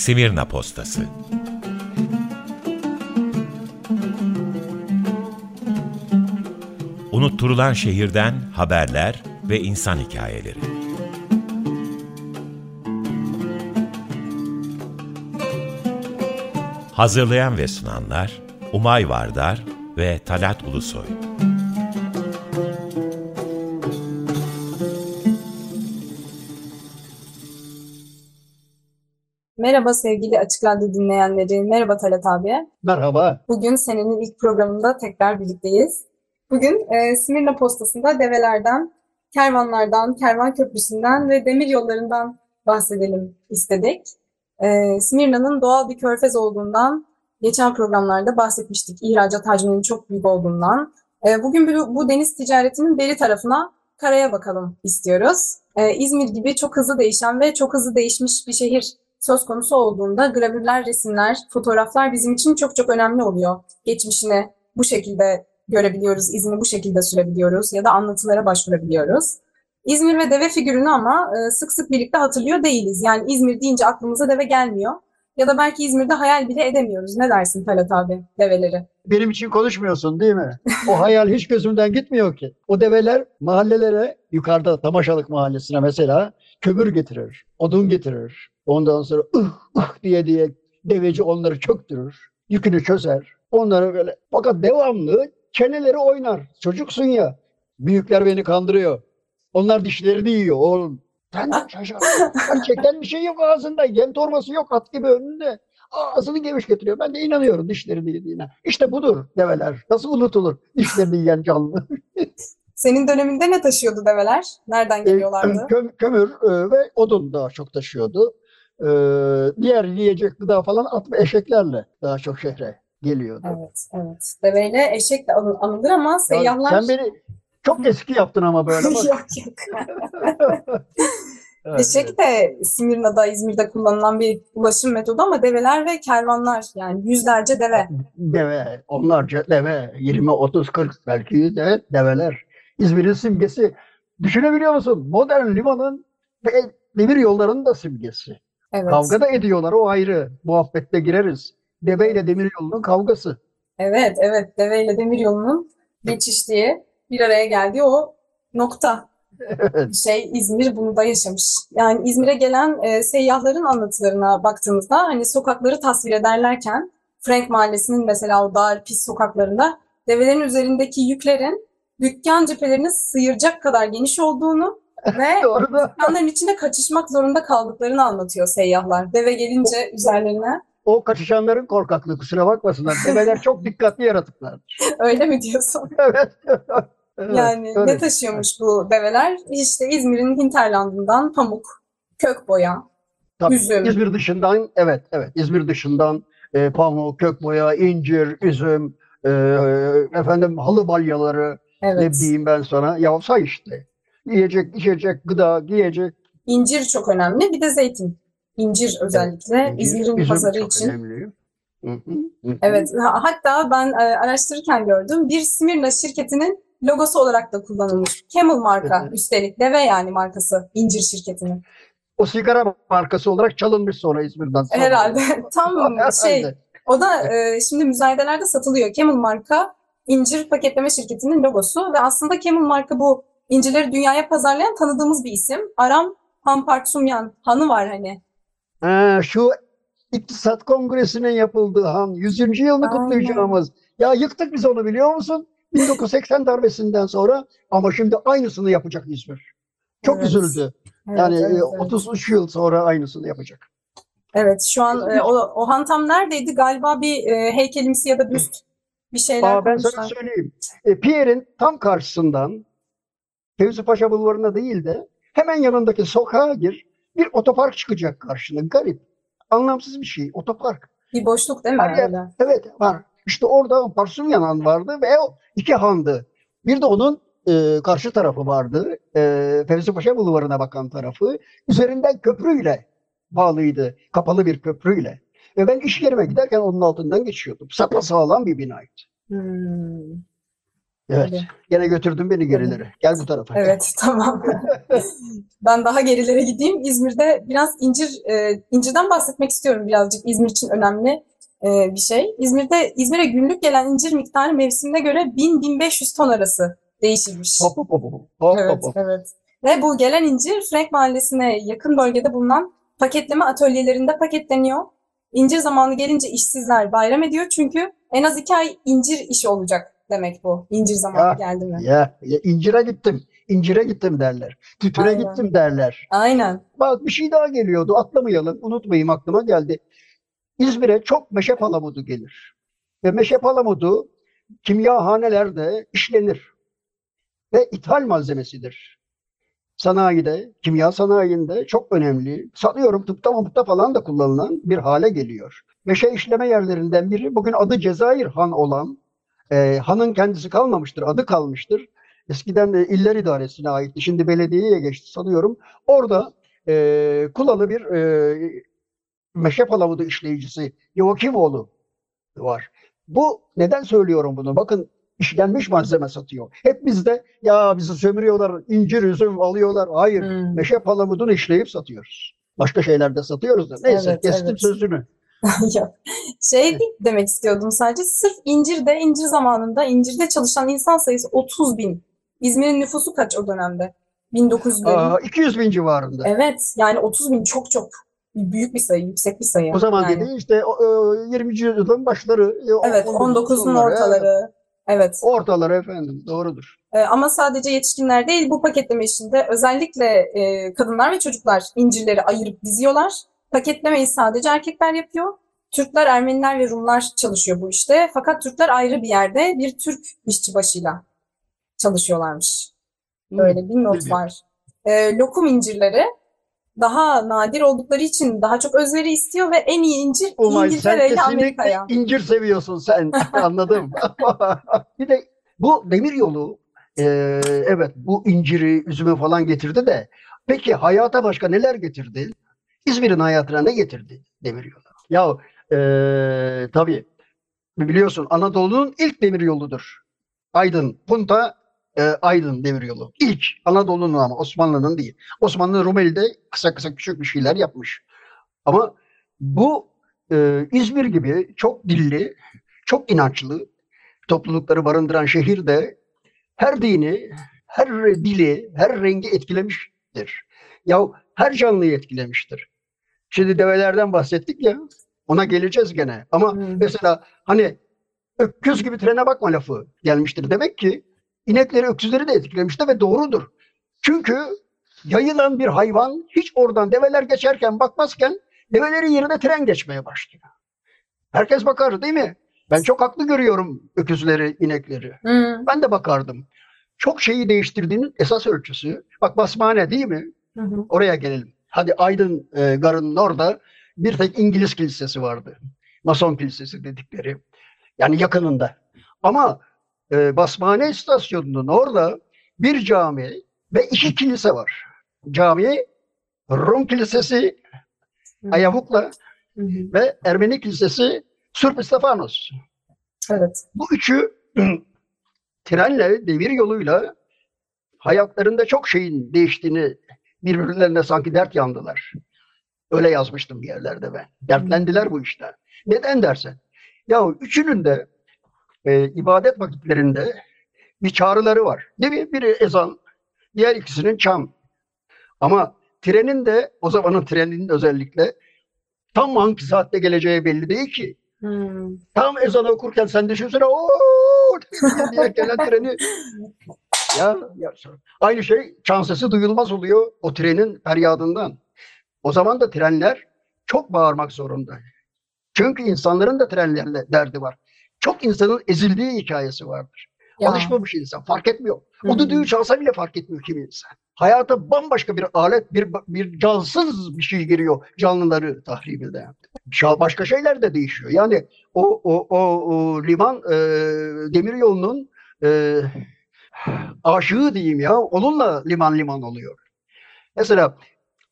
Simirna Postası Unutturulan şehirden haberler ve insan hikayeleri. Hazırlayan ve sunanlar Umay Vardar ve Talat Ulusoy. Merhaba sevgili Açık Radyo dinleyenleri. Merhaba Talat abi. Merhaba. Bugün senenin ilk programında tekrar birlikteyiz. Bugün e, Simirna Postası'nda develerden, kervanlardan, kervan köprüsünden ve demir yollarından bahsedelim istedik. E, Simirna'nın doğal bir körfez olduğundan geçen programlarda bahsetmiştik. İhracat hacminin çok büyük olduğundan. E, bugün bu, bu deniz ticaretinin beri tarafına karaya bakalım istiyoruz. E, İzmir gibi çok hızlı değişen ve çok hızlı değişmiş bir şehir söz konusu olduğunda gravürler, resimler, fotoğraflar bizim için çok çok önemli oluyor. Geçmişini bu şekilde görebiliyoruz, izini bu şekilde sürebiliyoruz ya da anlatılara başvurabiliyoruz. İzmir ve deve figürünü ama e, sık sık birlikte hatırlıyor değiliz. Yani İzmir deyince aklımıza deve gelmiyor. Ya da belki İzmir'de hayal bile edemiyoruz. Ne dersin Talat abi develeri? Benim için konuşmuyorsun değil mi? O hayal hiç gözümden gitmiyor ki. O develer mahallelere, yukarıda Tamaşalık mahallesine mesela kömür getirir, odun getirir. Ondan sonra ıh ıh diye diye deveci onları çöktürür, yükünü çözer. Onları böyle fakat devamlı çeneleri oynar. Çocuksun ya. Büyükler beni kandırıyor. Onlar dişlerini yiyor oğlum. Sen şaşır. Gerçekten bir şey yok ağzında. Yem torbası yok at gibi önünde. Ağzını geviş getiriyor. Ben de inanıyorum dişlerini yediğine. İşte budur develer. Nasıl unutulur dişlerini yiyen canlı. Senin döneminde ne taşıyordu develer? Nereden geliyorlardı? Köm- kömür e, ve odun daha çok taşıyordu. E, diğer yiyecek gıda falan at ve eşeklerle daha çok şehre geliyordu. Evet, evet. Deveyle eşek de anı- anılır ama Ya seyyahlar... Sen beni çok eski yaptın ama böyle bak. yok yok. Evet, Eşek de Simirna'da, İzmir'de kullanılan bir ulaşım metodu ama develer ve kervanlar yani yüzlerce deve. Deve, onlarca deve, 20, 30, 40 belki de develer. İzmir'in simgesi. Düşünebiliyor musun? Modern limanın ve demir yollarının da simgesi. Evet. Kavga da ediyorlar o ayrı. Muhabbette gireriz. Deve ile demir yolunun kavgası. Evet, evet. Deve ile demir yolunun geçiştiği, bir araya geldiği o nokta. Evet. Şey İzmir bunu da yaşamış. Yani İzmir'e gelen e, seyyahların anlatılarına baktığımızda hani sokakları tasvir ederlerken Frank Mahallesi'nin mesela o dar pis sokaklarında develerin üzerindeki yüklerin dükkan cephelerini sıyıracak kadar geniş olduğunu ve Doğru dükkanların içinde kaçışmak zorunda kaldıklarını anlatıyor seyyahlar. Deve gelince üzerlerine o kaçışanların korkaklığı kusura bakmasınlar. Develer çok dikkatli yaratıklardır. öyle mi diyorsun? Evet. Evet, Yani öyle. ne taşıyormuş bu develer? İşte İzmir'in hinterlandından pamuk, kök boya, Tabii, üzüm. İzmir dışından evet evet İzmir dışından e, pamuk, kökboya, incir, üzüm, e, efendim halı balyaları ne evet. diyeyim ben sana ya say işte. Yiyecek, içecek, gıda, giyecek. İncir çok önemli. Bir de zeytin. İncir özellikle incir, İzmir'in üzüm pazarı çok için. önemli. Hı hı, hı hı. Evet. ha- Hatta ben e, araştırırken gördüm. Bir Simirna şirketinin logosu olarak da kullanılmış. Camel marka Evet. üstelik. Deve yani markası. İncir şirketinin. O sigara markası olarak çalınmış sonra İzmir'den. sonra. Herhalde. Tam şey. O da e, şimdi müzayedelerde satılıyor. Camel marka incir paketleme şirketinin logosu ve aslında Camel marka bu incirleri dünyaya pazarlayan tanıdığımız bir isim. Aram Hampartsumyan Hanı var hani. Ha, şu İktisat Kongresi'nin yapıldığı han 100. yılını Aynen. kutlayacağımız. Ya yıktık biz onu biliyor musun? 1980 darbesinden sonra ama şimdi aynısını yapacak İzmir. Çok Evet. üzüldü. Evet, Yani evet, e, evet. 33 yıl sonra aynısını yapacak. Evet, şu an e, o, o han tam neredeydi? Galiba bir e, heykelimsi ya da büst bir şeyler Aa, ben sana söyleyeyim. E, Pierre'in tam karşısından Fevzi Paşa Bulvarı'na değil de hemen yanındaki sokağa gir. Bir otopark çıkacak karşına. Garip. Anlamsız bir şey. Otopark. Bir boşluk değil mi Her yer- öyle? Evet var. İşte orada Parsumyan Han vardı ve o iki handı. Bir de onun e, karşı tarafı vardı. E, Fevzi Paşa Bulvarı'na bakan tarafı. Üzerinden köprüyle bağlıydı. Kapalı bir köprüyle. Ve ben iş yerime giderken onun altından geçiyordum. Sapasağlam bir binaydı. Hmm. Evet. Hadi. Gene götürdün beni gerilere. Gel bu tarafa. Evet, tamam. Ben daha gerilere gideyim. İzmir'de biraz incir, e, incirden bahsetmek istiyorum birazcık. İzmir için önemli e, bir şey. İzmir'de İzmir'e günlük gelen incir miktarı mevsimine göre 1000-1500 ton arası değişirmiş. Hop hop hop hop. Evet, hop. evet. Ve bu gelen incir Frank Mahallesi'ne yakın bölgede bulunan paketleme atölyelerinde paketleniyor. İncir zamanı gelince işsizler bayram ediyor çünkü en az iki ay incir işi olacak demek bu. İncir zamanı Ya, geldi mi? Ya, ya incire gittim. İncire gittim derler. Tütüne Aynen. gittim derler. Aynen. Bak bir şey daha geliyordu. Atlamayalım. Unutmayayım aklıma geldi. İzmir'e çok meşe palamudu gelir. Ve meşe palamudu kimyahanelerde işlenir. Ve ithal malzemesidir. Sanayide, kimya sanayinde çok önemli. Sanıyorum tıpta mıpta falan da kullanılan bir hale geliyor. Meşe işleme yerlerinden biri bugün adı Cezayir Han olan, e, hanın kendisi kalmamıştır, adı kalmıştır. Eskiden de iller idaresine aitti. Şimdi belediyeye geçti sanıyorum. Orada e, Kulalı bir e, meşe palamudu işleyicisi Yovakimoğlu var. Bu neden söylüyorum bunu? Bakın işlenmiş malzeme satıyor. Hep bizde ya bizi sömürüyorlar, incir üzüm alıyorlar. Hayır. Hmm. Meşe palamudunu işleyip satıyoruz. Başka şeyler de satıyoruz da. Neyse Evet, kestim evet. sözünü. Yok. Şey demek istiyordum sadece. Sırf incirde, incir zamanında incirde çalışan insan sayısı 30 bin. İzmir'in nüfusu kaç o dönemde? 1900'lerin. Aa, 200 bin civarında. Evet, yani 30 bin çok çok büyük bir sayı, yüksek bir sayı. O zaman Yani. dedi işte o, o, 20. yüzyılın başları. e, Evet, 19'un 19'un sonları, evet. Evet. Ortaları efendim doğrudur. Ee, ama sadece yetişkinler değil, bu paketleme işinde özellikle e, kadınlar ve çocuklar incirleri ayırıp diziyorlar. Paketlemeyi sadece erkekler yapıyor. Türkler, Ermeniler ve Rumlar çalışıyor bu işte. Fakat Türkler ayrı bir yerde bir Türk işçi başıyla çalışıyorlarmış. Böyle bir not var. Ee, lokum incirleri daha nadir oldukları için daha çok özveri istiyor ve en iyi incir Umay İngiltere ile Amerika'ya. incir seviyorsun sen. Anladım. bir de bu demir yolu e, evet bu inciri, üzümü falan getirdi de peki hayata başka neler getirdi? İzmir'in hayatına ne getirdi demir yolu? Ya e, tabii biliyorsun Anadolu'nun ilk demir yoludur. Aydın, Punta, e, Aydın demir yolu. İlk Anadolu'nun ama Osmanlı'nın değil. Osmanlı Rumeli'de kısa kısa küçük bir şeyler yapmış. Ama bu e, İzmir gibi çok dilli, çok inançlı toplulukları barındıran şehirde her dini, her dili, her rengi etkilemiştir. Ya her canlıyı etkilemiştir. Şimdi develerden bahsettik ya, ona geleceğiz gene. Ama Hmm. mesela hani öküz gibi trene bakma lafı gelmiştir. Demek ki inekleri, öküzleri de etkilemiştir ve doğrudur. Çünkü yayılan bir hayvan hiç oradan develer geçerken bakmazken develerin yerine tren geçmeye başlıyor. Herkes bakar değil mi? Ben çok haklı görüyorum öküzleri, inekleri. Hı, Ben de bakardım. Çok şeyi değiştirdiğinin esas ölçüsü. Bak Basmane değil mi? hı hı. Oraya gelelim. Hadi Aydın e, Garı'nın orada bir tek İngiliz kilisesi vardı. Mason kilisesi dedikleri. Yani yakınında. Ama e, Basmane istasyonunun orada bir cami ve iki kilise var. Cami, Rum kilisesi. Ayavuk'la ve Ermeni kilisesi Sırp Stefanos. Evet. Bu üçü trenle, devir yoluyla hayatlarında çok şeyin değiştiğini birbirlerine sanki dert yandılar. Öyle yazmıştım bir yerlerde ben. Dertlendiler bu işten. Neden dersen? Ya üçünün de e, ibadet vakitlerinde bir çağrıları var. Değil mi? Biri ezan, diğer ikisinin çam. Ama trenin de o zamanın treninin özellikle tam hangi saatte geleceği belli değil ki. Hı. Tam ezanı okurken sen düşünsene ooo diye gelen treni ya, ya aynı şey çan sesi duyulmaz oluyor o trenin feryadından. O zaman da trenler çok bağırmak zorunda. Çünkü insanların da trenlerle derdi var. Çok insanın ezildiği hikayesi vardır. Ya. Alışmamış insan fark etmiyor. O düdüğü çalsa bile fark etmiyor kimi insan. Hayata bambaşka bir alet, bir bir cansız bir şey giriyor canlıları tahribinde. Başka şeyler de değişiyor. Yani o o o, o liman e, demir yolunun e, aşığı diyeyim ya onunla liman liman oluyor. Mesela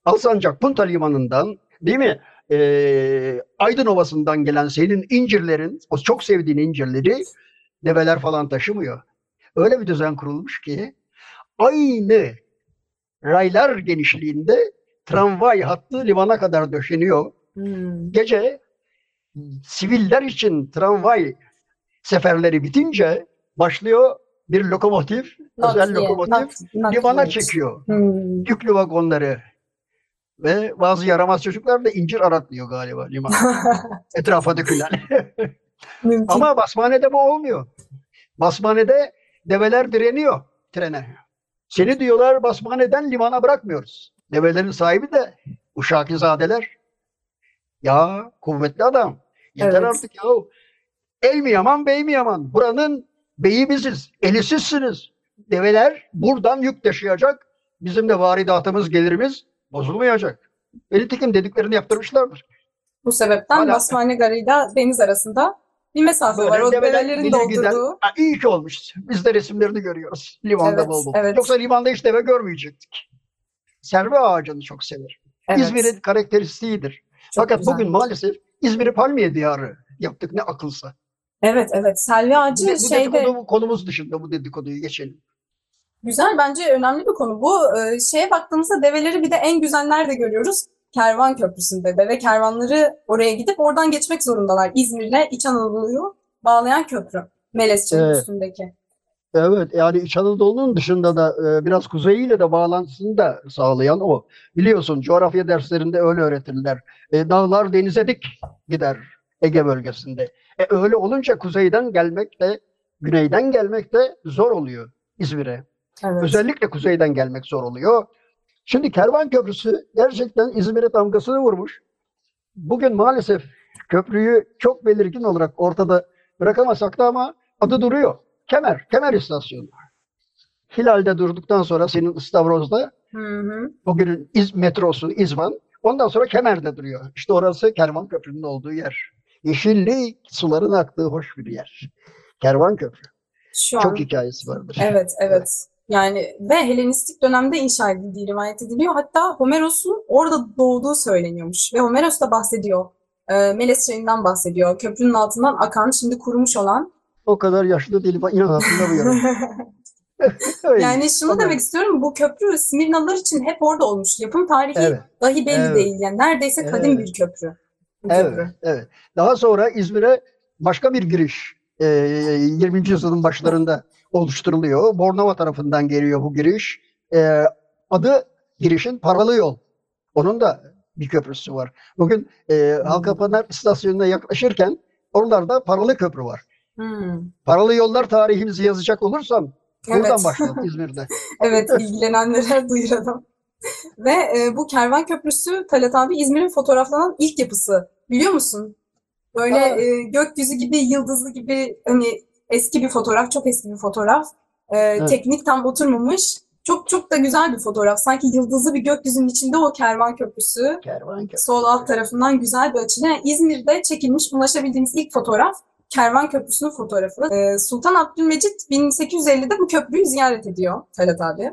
Alsancak Punta Limanı'ndan değil mi? E, Aydın Ovası'ndan gelen senin incirlerin, o çok sevdiğin incirleri develer falan taşımıyor. öyle bir düzen kurulmuş ki aynı raylar genişliğinde tramvay hattı limana kadar döşeniyor. Hmm. Gece siviller için tramvay seferleri bitince başlıyor bir lokomotif, özel Nakliye, lokomotif nak- nakliye. limana çekiyor Hmm. yüklü vagonları. Ve bazı yaramaz çocuklar da incir aratlıyor galiba liman. Etrafa dökülen. Ama basmanede bu olmuyor. Basmanede develer direniyor trene. Seni diyorlar basmaneden limana bırakmıyoruz. Develerin sahibi de Uşakizadeler. Ya kuvvetli adam. Yeter Evet. artık ya. El mi yaman bey mi yaman? Buranın beyi biziz. Eli sizsiniz. Develer buradan yük taşıyacak. Bizim de varidatımız gelirimiz bozulmayacak. Ve nitekim dediklerini yaptırmışlardır. Bu sebepten Hala- Basmane Garı'yla deniz arasında bir mesafe Böyle var. O develer develerin doldurduğu. Ha, iyi ki olmuş. Biz de resimlerini görüyoruz. Limanda Evet, bol bol. evet. Yoksa limanda hiç deve görmeyecektik. Serve ağacını çok sever. Evet, İzmir'in karakteristiğidir. çok Fakat güzel. bugün maalesef İzmir'i palmiye diyarı yaptık ne akılsa. Evet evet. Selvi Bu, ağacı bu şeyde dedikodu konumuz dışında bu dedikoduyu geçelim. Güzel bence önemli bir konu. Bu e, şeye baktığımızda develeri bir de en güzel nerede görüyoruz? Kervan Köprüsü'nde. Deve kervanları oraya gidip oradan geçmek zorundalar. İzmir'le İç Anadolu'yu bağlayan köprü. Melezçe'nin Evet. üstündeki. Evet yani İç Anadolu'nun dışında da e, biraz kuzeyiyle de bağlantısını da sağlayan o. Biliyorsun coğrafya derslerinde öyle öğretirler. E, dağlar denize dik gider Ege bölgesinde. E, öyle olunca kuzeyden gelmek de güneyden gelmek de zor oluyor İzmir'e. Evet. Özellikle kuzeyden gelmek zor oluyor. Şimdi Kervan Köprüsü gerçekten İzmir'e damgasını vurmuş. Bugün maalesef köprüyü çok belirgin olarak ortada bırakamasak da ama adı duruyor. Kemer, Kemer İstasyonu. Hilal'de durduktan sonra senin İstavroz'da Hı hı. bugünün İz metrosu İzban. Ondan sonra Kemer'de duruyor. İşte orası Kervan Köprü'nün olduğu yer. Yeşillik, suların aktığı hoş bir yer. Kervan Köprü. Şu an. Çok hikayesi vardır. Evet, evet. Yani ve Helenistik dönemde inşa edildiği rivayet ediliyor. Hatta Homeros'un orada doğduğu söyleniyormuş. Ve Homeros da bahsediyor. E, Meles çayından bahsediyor. Köprünün altından akan, şimdi kurumuş olan. O kadar yaşlı değilim. İnan hatırlamıyorum. Öyle. Yani şunu Tamam. demek istiyorum. Bu köprü Smirnalılar için hep orada olmuş. Yapım tarihi Evet. dahi belli Evet. değil. Yani neredeyse kadim Evet. bir köprü. Bu Evet, köprü. evet. Daha sonra İzmir'e başka bir giriş e, 20. yüzyılın başlarında oluşturuluyor. Bornova tarafından geliyor bu giriş. E, adı girişin Paralı Yol. Onun da bir köprüsü var. Bugün e, Halkapınar istasyonuna yaklaşırken oralarda Paralı Köprü var. Hmm. Paralı yollar tarihimizi yazacak olursam buradan Evet. başladı İzmir'de. Evet, ilgilenenlere duyuralım. Ve e, bu Kervan Köprüsü Talat abi İzmir'in fotoğraflanan ilk yapısı. Biliyor musun? Böyle Aa. e, gökyüzü gibi, yıldızlı gibi hani eski bir fotoğraf, çok eski bir fotoğraf. E, Teknik tam oturmamış. Çok çok da güzel bir fotoğraf. Sanki yıldızlı bir gökyüzünün içinde o Kervan Köprüsü. Kervan Köprü. Sol alt tarafından güzel bir açıyla. Yani İzmir'de çekilmiş, ulaşabildiğimiz ilk fotoğraf Kervan Köprüsü'nün fotoğrafı. Ee, Sultan Abdülmecit 1850'de bu köprüyü ziyaret ediyor Talat abi.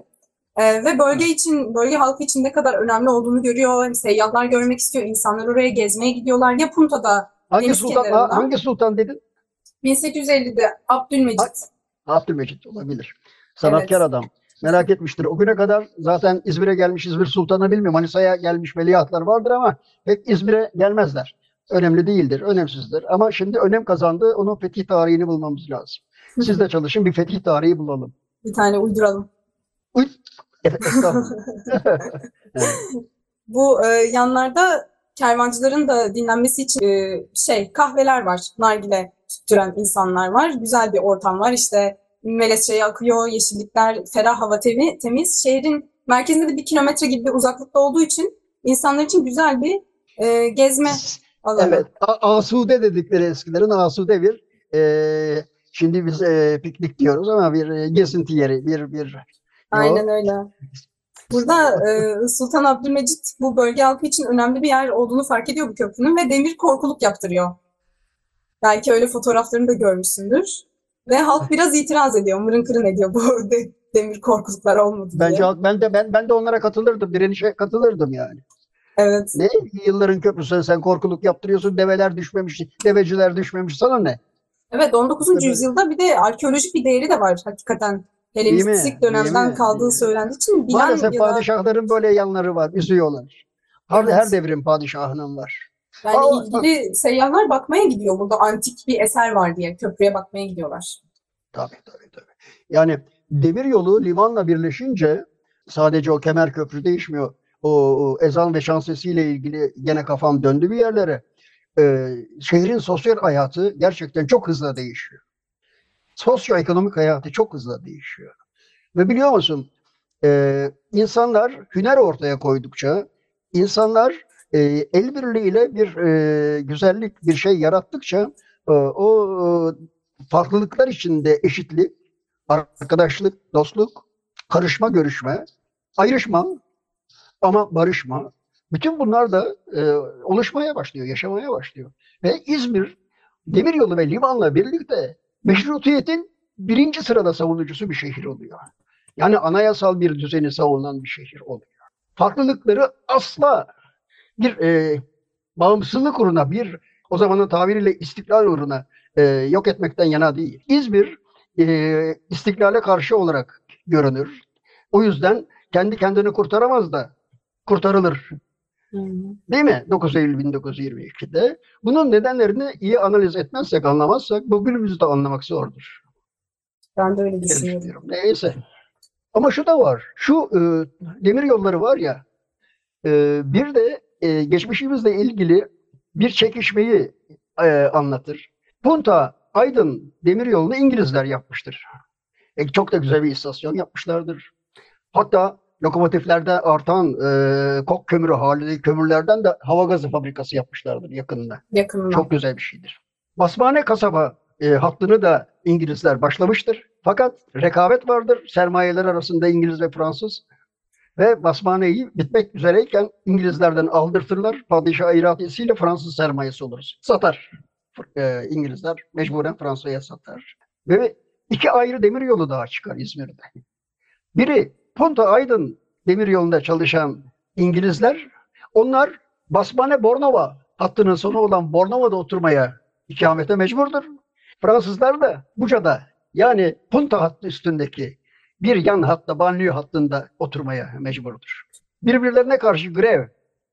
Ee, ve bölge için, bölge halkı için ne kadar önemli olduğunu görüyor. Hem seyyahlar görmek istiyor, insanlar oraya gezmeye gidiyorlar. Ya Punta'da Hangi sultan, hangi sultan dedin? 1850'de Abdülmecit. Abdülmecit olabilir. Sanatkar Evet. adam. Merak etmiştir. O güne kadar zaten İzmir'e gelmiş İzmir Sultanı bilmiyorum. Manisa'ya gelmiş veliahtlar vardır ama pek İzmir'e gelmezler. Önemli değildir, önemsizdir. Ama şimdi önem kazandı. Onun fetih tarihini bulmamız lazım. Siz de çalışın bir fetih tarihi bulalım. Bir tane uyduralım. Uy, evet. Bu e, yanlarda kervancıların da dinlenmesi için e, şey kahveler var. Nargile tüttüren insanlar var. Güzel bir ortam var. İşte Melez çayı akıyor, yeşillikler, ferah hava temi- temiz. Şehrin merkezinde de bir kilometre gibi bir uzaklıkta olduğu için insanlar için güzel bir e, gezme alanı. Evet, Asude dedikleri eskilerin Asude bir e, şimdi biz e, piknik diyoruz ama bir e, gezinti yeri, bir bir Aynen öyle. Burada e, Sultan Abdülmecit bu bölge halkı için önemli bir yer olduğunu fark ediyor bu köprünün ve demir korkuluk yaptırıyor. Belki öyle fotoğraflarını da görmüşsündür. Ve halk biraz itiraz ediyor, mırın kırın ediyor bu de- demir korkuluklar olmadı diye. Bence ben de ben ben de onlara katılırdım. Direnişe katılırdım yani. Evet. Ne yılların köprüsü sen korkuluk yaptırıyorsun. Develer düşmemiş, deveciler düşmemiş. Sana ne? Evet 19. Tabii. yüzyılda bir de arkeolojik bir değeri de var hakikaten. Helenistik dönemden mi? kaldığı söylendiği için bilen Maalesef ya da padişahların böyle yanları var, üzüyorlar. Her, Evet. her devrin padişahının var. Yani Aa, ilgili seyyahlar bakmaya gidiyor. Burada antik bir eser var diye köprüye bakmaya gidiyorlar. Tabii tabii tabii. Yani demir yolu limanla birleşince sadece o kemer köprü değişmiyor. O, o ezan ve şan sesiyle ilgili gene kafam döndü bir yerlere. Ee, şehrin sosyal hayatı gerçekten çok hızlı değişiyor. Sosyoekonomik hayatı çok hızlı değişiyor. Ve biliyor musun e, insanlar hüner ortaya koydukça, insanlar e, el birliğiyle bir e, güzellik, bir şey yarattıkça e, o e, farklılıklar içinde eşitlik, arkadaşlık, dostluk, karışma, görüşme, ayrışma ama barışma. Bütün bunlar da e, oluşmaya başlıyor, yaşamaya başlıyor. Ve İzmir demiryolu ve limanla birlikte meşrutiyetin birinci sırada savunucusu bir şehir oluyor. Yani anayasal bir düzeni savunan bir şehir oluyor. Farklılıkları asla bir e, bağımsızlık uğruna, bir o zamanın tabiriyle istiklal uğruna e, yok etmekten yana değil. İzmir e, istiklale karşı olarak görünür. O yüzden kendi kendini kurtaramaz da kurtarılır. Değil mi? 9 Eylül 1922'de. Bunun nedenlerini iyi analiz etmezsek, anlamazsak bugünümüzde anlamak zordur. Ben de öyle düşünüyorum. Neyse. Ama şu da var. Şu e, demir yolları var ya, e, bir de e, geçmişimizle ilgili bir çekişmeyi e, anlatır. Punta Aydın demir yolunu İngilizler yapmıştır. E, çok da güzel bir istasyon yapmışlardır. Hatta lokomotiflerde artan e, kok kömürü halinde kömürlerden de hava gazı fabrikası yapmışlardır yakınında. Yakınına. Çok güzel bir şeydir. Basmane kasaba e, hattını da İngilizler başlamıştır. Fakat rekabet vardır sermayeler arasında İngiliz ve Fransız. Ve Basmane'yi bitmek üzereyken İngilizlerden aldırtırlar. Padişah iradesiyle Fransız sermayesi oluruz. Satar. E, İngilizler mecburen Fransa'ya satar. Ve iki ayrı demir yolu daha çıkar İzmir'de. Biri Punta Aydın demir yolunda çalışan İngilizler. Onlar Basmane Bornova hattının sonu olan Bornova'da oturmaya ikamete mecburdur. Fransızlar da Buca'da yani Punta hattı üstündeki bir yan hatta banliyö hattında oturmaya mecburdur. Birbirlerine karşı grev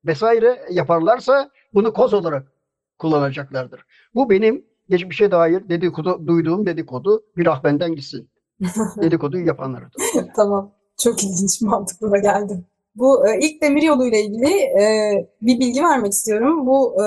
vesaire yaparlarsa bunu koz olarak kullanacaklardır. Bu benim geçmişe dair dedikodu, duyduğum dedikodu bir ah benden gitsin. Dedikoduyu yapanlara. Tamam. Çok ilginç, mantıklı da geldi. Bu e, ilk demiryolu ile ilgili e, bir bilgi vermek istiyorum. Bu e,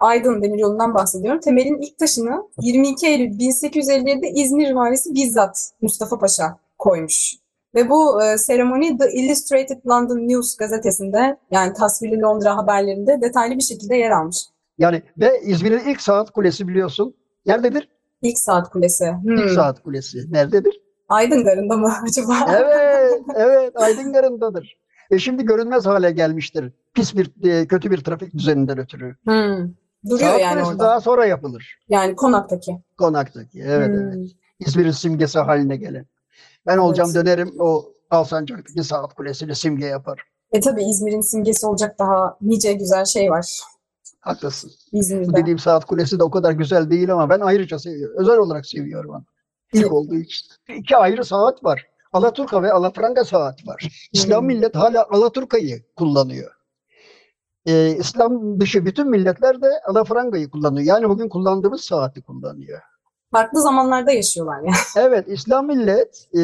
Aydın Demiryolu'ndan bahsediyorum. Temelin ilk taşını 22 Eylül 1857'de İzmir valisi bizzat Mustafa Paşa koymuş. Ve bu e, seremoni The Illustrated London News gazetesinde yani tasvirli Londra haberlerinde detaylı bir şekilde yer almış. Yani ve İzmir'in ilk saat kulesi biliyorsun. Nerededir? İlk saat kulesi. Hmm. İlk saat kulesi. Nerededir? Aydın Garı'nda mı acaba? Evet, evet Aydıngar'ındadır. E şimdi görünmez hale gelmiştir. Pis bir, e, kötü bir trafik düzeninden ötürü. Hmm. Duruyor Saat yani orada. daha sonra yapılır. Yani konaktaki. Konaktaki. Evet, Hmm. evet. İzmir'in simgesi haline gelen. Ben olacağım Evet. dönerim o Alsancak'taki saat kulesini simge yapar. E tabii İzmir'in simgesi olacak daha nice güzel şey var Haklısın. Bu İzmir'de. dediğim saat kulesi de o kadar güzel değil ama ben ayrıca seviyorum. Özel olarak seviyorum onu. İlk olduğu için. İki ayrı saat var. Alaturka ve Alafranga saat var. İslam Hmm. millet hala Alaturka'yı kullanıyor. Ee, İslam dışı bütün milletler de Alafranga'yı kullanıyor. Yani bugün kullandığımız saati kullanıyor. Farklı zamanlarda yaşıyorlar yani. Evet, İslam millet e,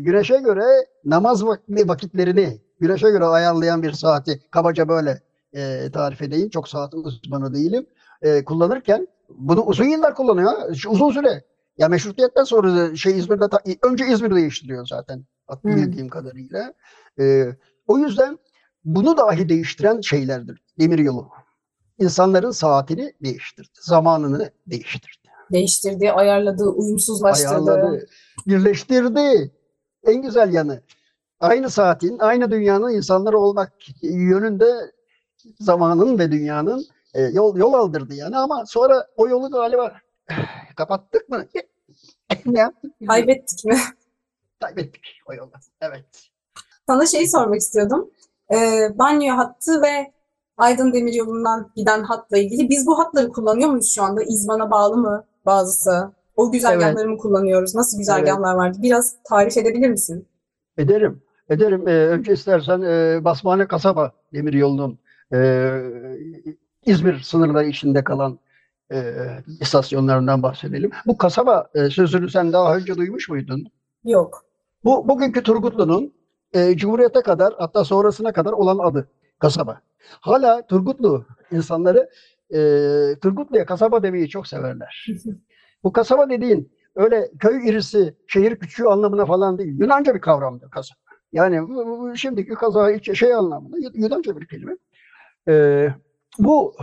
güneşe göre namaz vakti vakitlerini güneşe göre ayarlayan bir saati kabaca böyle e, tarif edeyim. Çok saat uzmanı değilim. E, kullanırken bunu uzun yıllar kullanıyor. Şu Uzun süre. Ya meşrutiyetten sonra şey İzmir'de ta- önce İzmir'de değiştiriyor zaten Hmm. bildiğim kadarıyla. E, o yüzden bunu dahi değiştiren şeylerdir. Demiryolu. İnsanların saatini değiştirdi. Zamanını değiştirdi. Değiştirdiği, ayarladığı, uyumsuzlaştırdığı. ayarladı, birleştirdi. En güzel yanı. Aynı saatin, aynı dünyanın insanları olmak yönünde zamanın ve dünyanın e, yol yol aldırdı yani ama sonra o yolu galiba kapattık mı? ne yaptık? Kaybettik mi? Kaybettik o yolu. Evet. Sana şeyi sormak istiyordum. Ee, banyo hattı ve Aydın Demiryolu'ndan giden hatla ilgili. Biz bu hatları kullanıyor muyuz şu anda? İzban'a bağlı mı bazısı? O güzergahları mı kullanıyoruz? Nasıl güzergahlar vardı? Biraz tarif edebilir misin? Ederim. Ederim. Ee, önce istersen e, Basmane Kasaba Demiryolu'nun e, İzmir sınırları içinde kalan e, istasyonlarından bahsedelim. Bu kasaba e, sözünü sen daha önce duymuş muydun? Yok. Bu bugünkü Turgutlu'nun e, Cumhuriyet'e kadar hatta sonrasına kadar olan adı kasaba. Hala Turgutlu insanları e, Turgutlu'ya kasaba demeyi çok severler. Bu kasaba dediğin öyle köy irisi, şehir küçüğü anlamına falan değil. Yunanca bir kavramdır kasaba. Yani şimdiki kaza şey anlamında Yu- Yunanca bir kelime. E, bu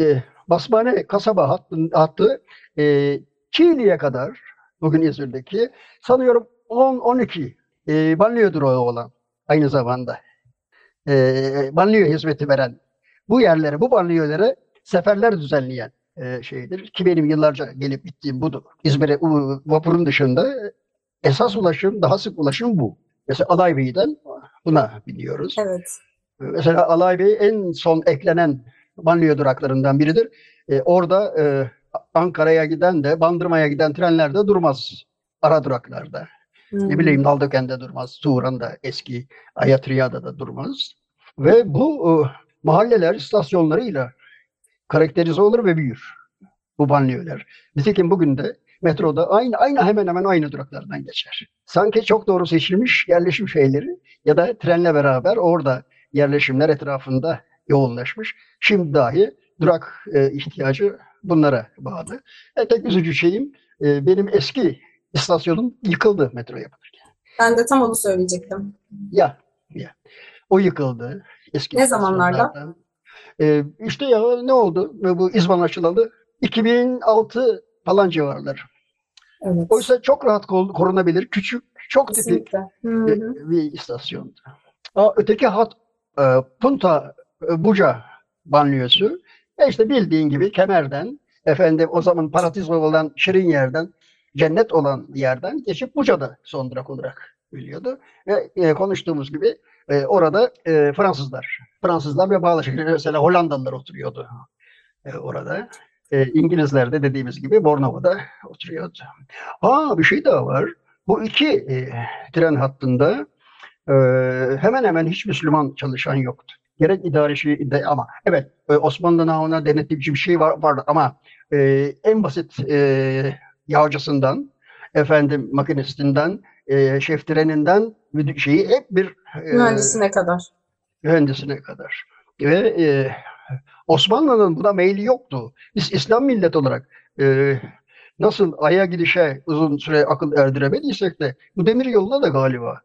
e, Basmane kasaba hattı, hattı e, Çiğli'ye kadar bugün İzmir'deki sanıyorum 10-12 e, banliyö durağı olan aynı zamanda e, banliyö hizmeti veren bu yerlere, bu banliyölere seferler düzenleyen e, şeydir. Ki benim yıllarca gelip gittiğim budur. İzmir'e vapurun dışında esas ulaşım, daha sık ulaşım bu. Mesela Alaybey'den buna biniyoruz. Evet. Mesela Alay Bey en son eklenen banliyö duraklarından biridir. E, orada e, Ankara'ya giden de Bandırma'ya giden trenler de durmaz ara duraklarda. Hmm. Ne bileyim Naldoken'de durmaz, Turan'da eski Ayatriya'da da durmaz. Ve bu e, mahalleler istasyonlarıyla karakterize olur ve büyür. Bu banliyöler. Nitekim bugün de metroda aynı aynı hemen hemen aynı duraklardan geçer. Sanki çok doğru seçilmiş yerleşim şeyleri ya da trenle beraber orada yerleşimler etrafında yoğunlaşmış. Şimdi dahi durak e, ihtiyacı bunlara bağlı. E, tek üzücü şeyim e, benim eski istasyonum yıkıldı metro yapılırken. Ben de tam onu söyleyecektim. Ya, ya. O yıkıldı. Eski Ne zamanlarda? istasyonlardan. E, işte ya ne oldu? Bu İzban açılalı 2006 falan civarlar. Evet. Oysa çok rahat korunabilir, küçük, çok tipik bir, bir istasyondu. Aa, öteki hat e, Punta e, Buca banliyösü. E işte bildiğin gibi Kemer'den, efendim o zaman paratizo olan şirin yerden, cennet olan yerden geçip Buca'da son durak olarak biliyordu. Ve e, konuştuğumuz gibi e, orada e, Fransızlar, Fransızlar ve bağlı şekilde mesela Hollandalılar oturuyordu e, orada. E, İngilizler de dediğimiz gibi Bornova'da oturuyordu. Ha bir şey daha var. Bu iki e, tren hattında e, hemen hemen hiç Müslüman çalışan yoktu. Gerek idari şey de ama evet e, Osmanlı namına denetleyici bir şey var, vardı ama e, en basit e, yağcısından efendim makinistinden e, şef treninden müdür- şeyi hep bir e, Mühendisine kadar. mühendisine kadar. Ve e, Osmanlı'nın buna meyli yoktu. Biz İslam millet olarak e, nasıl aya gidişe uzun süre akıl erdiremediysek de bu demir yoluna da galiba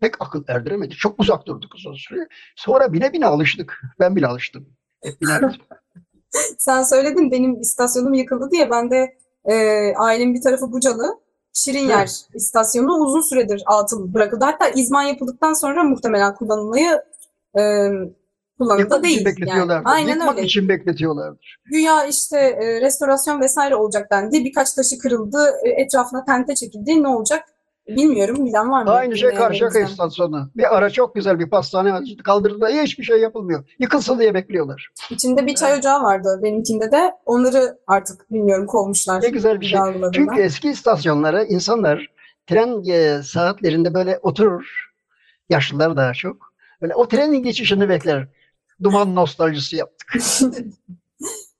pek akıl erdiremedik. Çok uzak durduk uzun süre. Sonra bine bine alıştık. Ben bile alıştım. Hep binerdim. Sen söyledin benim istasyonum yıkıldı diye ben de e, ailemin bir tarafı Bucalı. Şirinyer istasyonu uzun süredir atıl bırakıldı. Hatta izman yapıldıktan sonra muhtemelen kullanılmayı e, kullanıldı Yıkmak değil. Yani. Aynen Yıkmak öyle. için bekletiyorlardır. Güya işte e, restorasyon vesaire olacak dendi. Birkaç taşı kırıldı, e, etrafına tente çekildi. Ne olacak bilmiyorum. Bilen var mı? Aynı şey? Karşıyaka istasyonu. Bir ara çok güzel bir pastane kaldırıldı. Hiçbir şey yapılmıyor. Yıkılsın diye bekliyorlar. İçinde bir çay ocağı vardı benimkinde de. Onları artık bilmiyorum kovmuşlar. Ne güzel bir şey. Çünkü eski istasyonlara insanlar tren e, saatlerinde böyle oturur. Yaşlılar daha çok. Böyle o trenin geçişini bekler. Duman nostaljisi yaptık.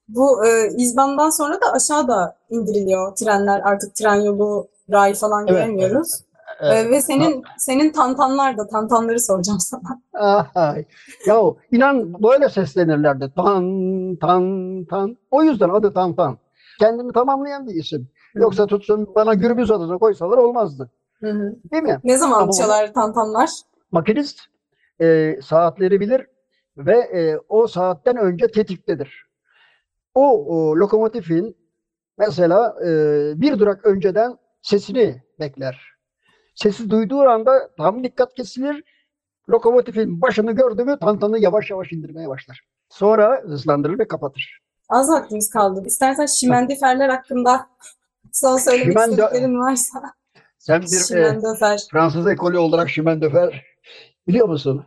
Bu e, İzban'dan sonra da aşağıda indiriliyor trenler. Artık tren yolu, ray falan Evet, göremiyoruz. E, Evet. ve senin senin tantanlar da tantanları soracağım sana. Ay. Ya inan böyle seslenirlerdi. Tan tan tan. O yüzden adı tan tan. Kendini tamamlayan bir isim. Yoksa tutsun bana gürbüz adını koysalar olmazdı. Hı hı. Değil mi? Ne zaman Ama- çalar tantanlar? Makinist e, saatleri bilir ve e, o saatten önce tetiktedir. O, o lokomotifin mesela e, bir durak önceden sesini bekler. Sesi duyduğu anda tam dikkat kesilir. Lokomotifin başını gördü mü tantanı yavaş yavaş indirmeye başlar. Sonra hızlandırır ve kapatır. Az vaktimiz kaldı. İstersen şimendiferler hakkında son söylemek Şimendo- istediklerin varsa. Sen bir e. Fransız ekolü olarak Şimendöfer biliyor musun?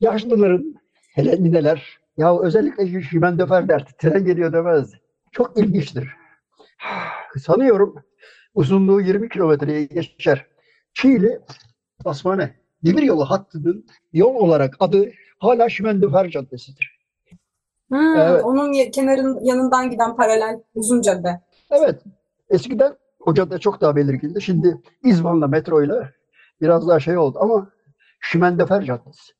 Yaşlıların, hele nineler Ya özellikle Şimendefer derdi. Tren geliyor demezdi. Çok ilginçtir. Sanıyorum uzunluğu 20 kilometreye geçer. Çiğli Basmane demiryolu hattının yol olarak adı hala Şimendefer Caddesi'dir. Hmm, Evet. onun kenarın yanından giden paralel uzun cadde. Evet. Eskiden o cadde çok daha belirgindi. Şimdi İzban'la metroyla biraz daha şey oldu ama Şimendefer Caddesi.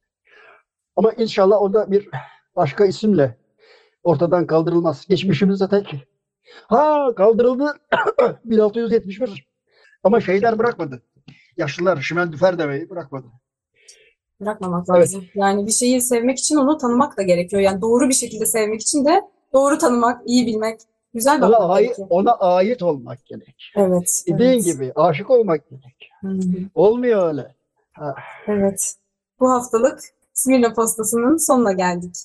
Ama inşallah o da bir başka isimle ortadan kaldırılmaz. Geçmişimizde tek. Ha kaldırıldı 1671. Ama şeyler bırakmadı. Yaşlılar Şimendefer demeyi bırakmadı. Bırakmamak Evet. lazım. Yani bir şeyi sevmek için onu tanımak da gerekiyor. Yani doğru bir şekilde sevmek için de doğru tanımak, iyi bilmek, güzel Ona, ait, ona ait olmak gerek. Evet, Dediğin evet. gibi aşık olmak gerek. Hı. Olmuyor öyle. Ha, Evet. Bu haftalık Smirna Postası'nın sonuna geldik.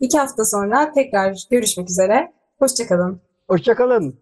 İki hafta sonra tekrar görüşmek üzere. Hoşçakalın. Hoşçakalın.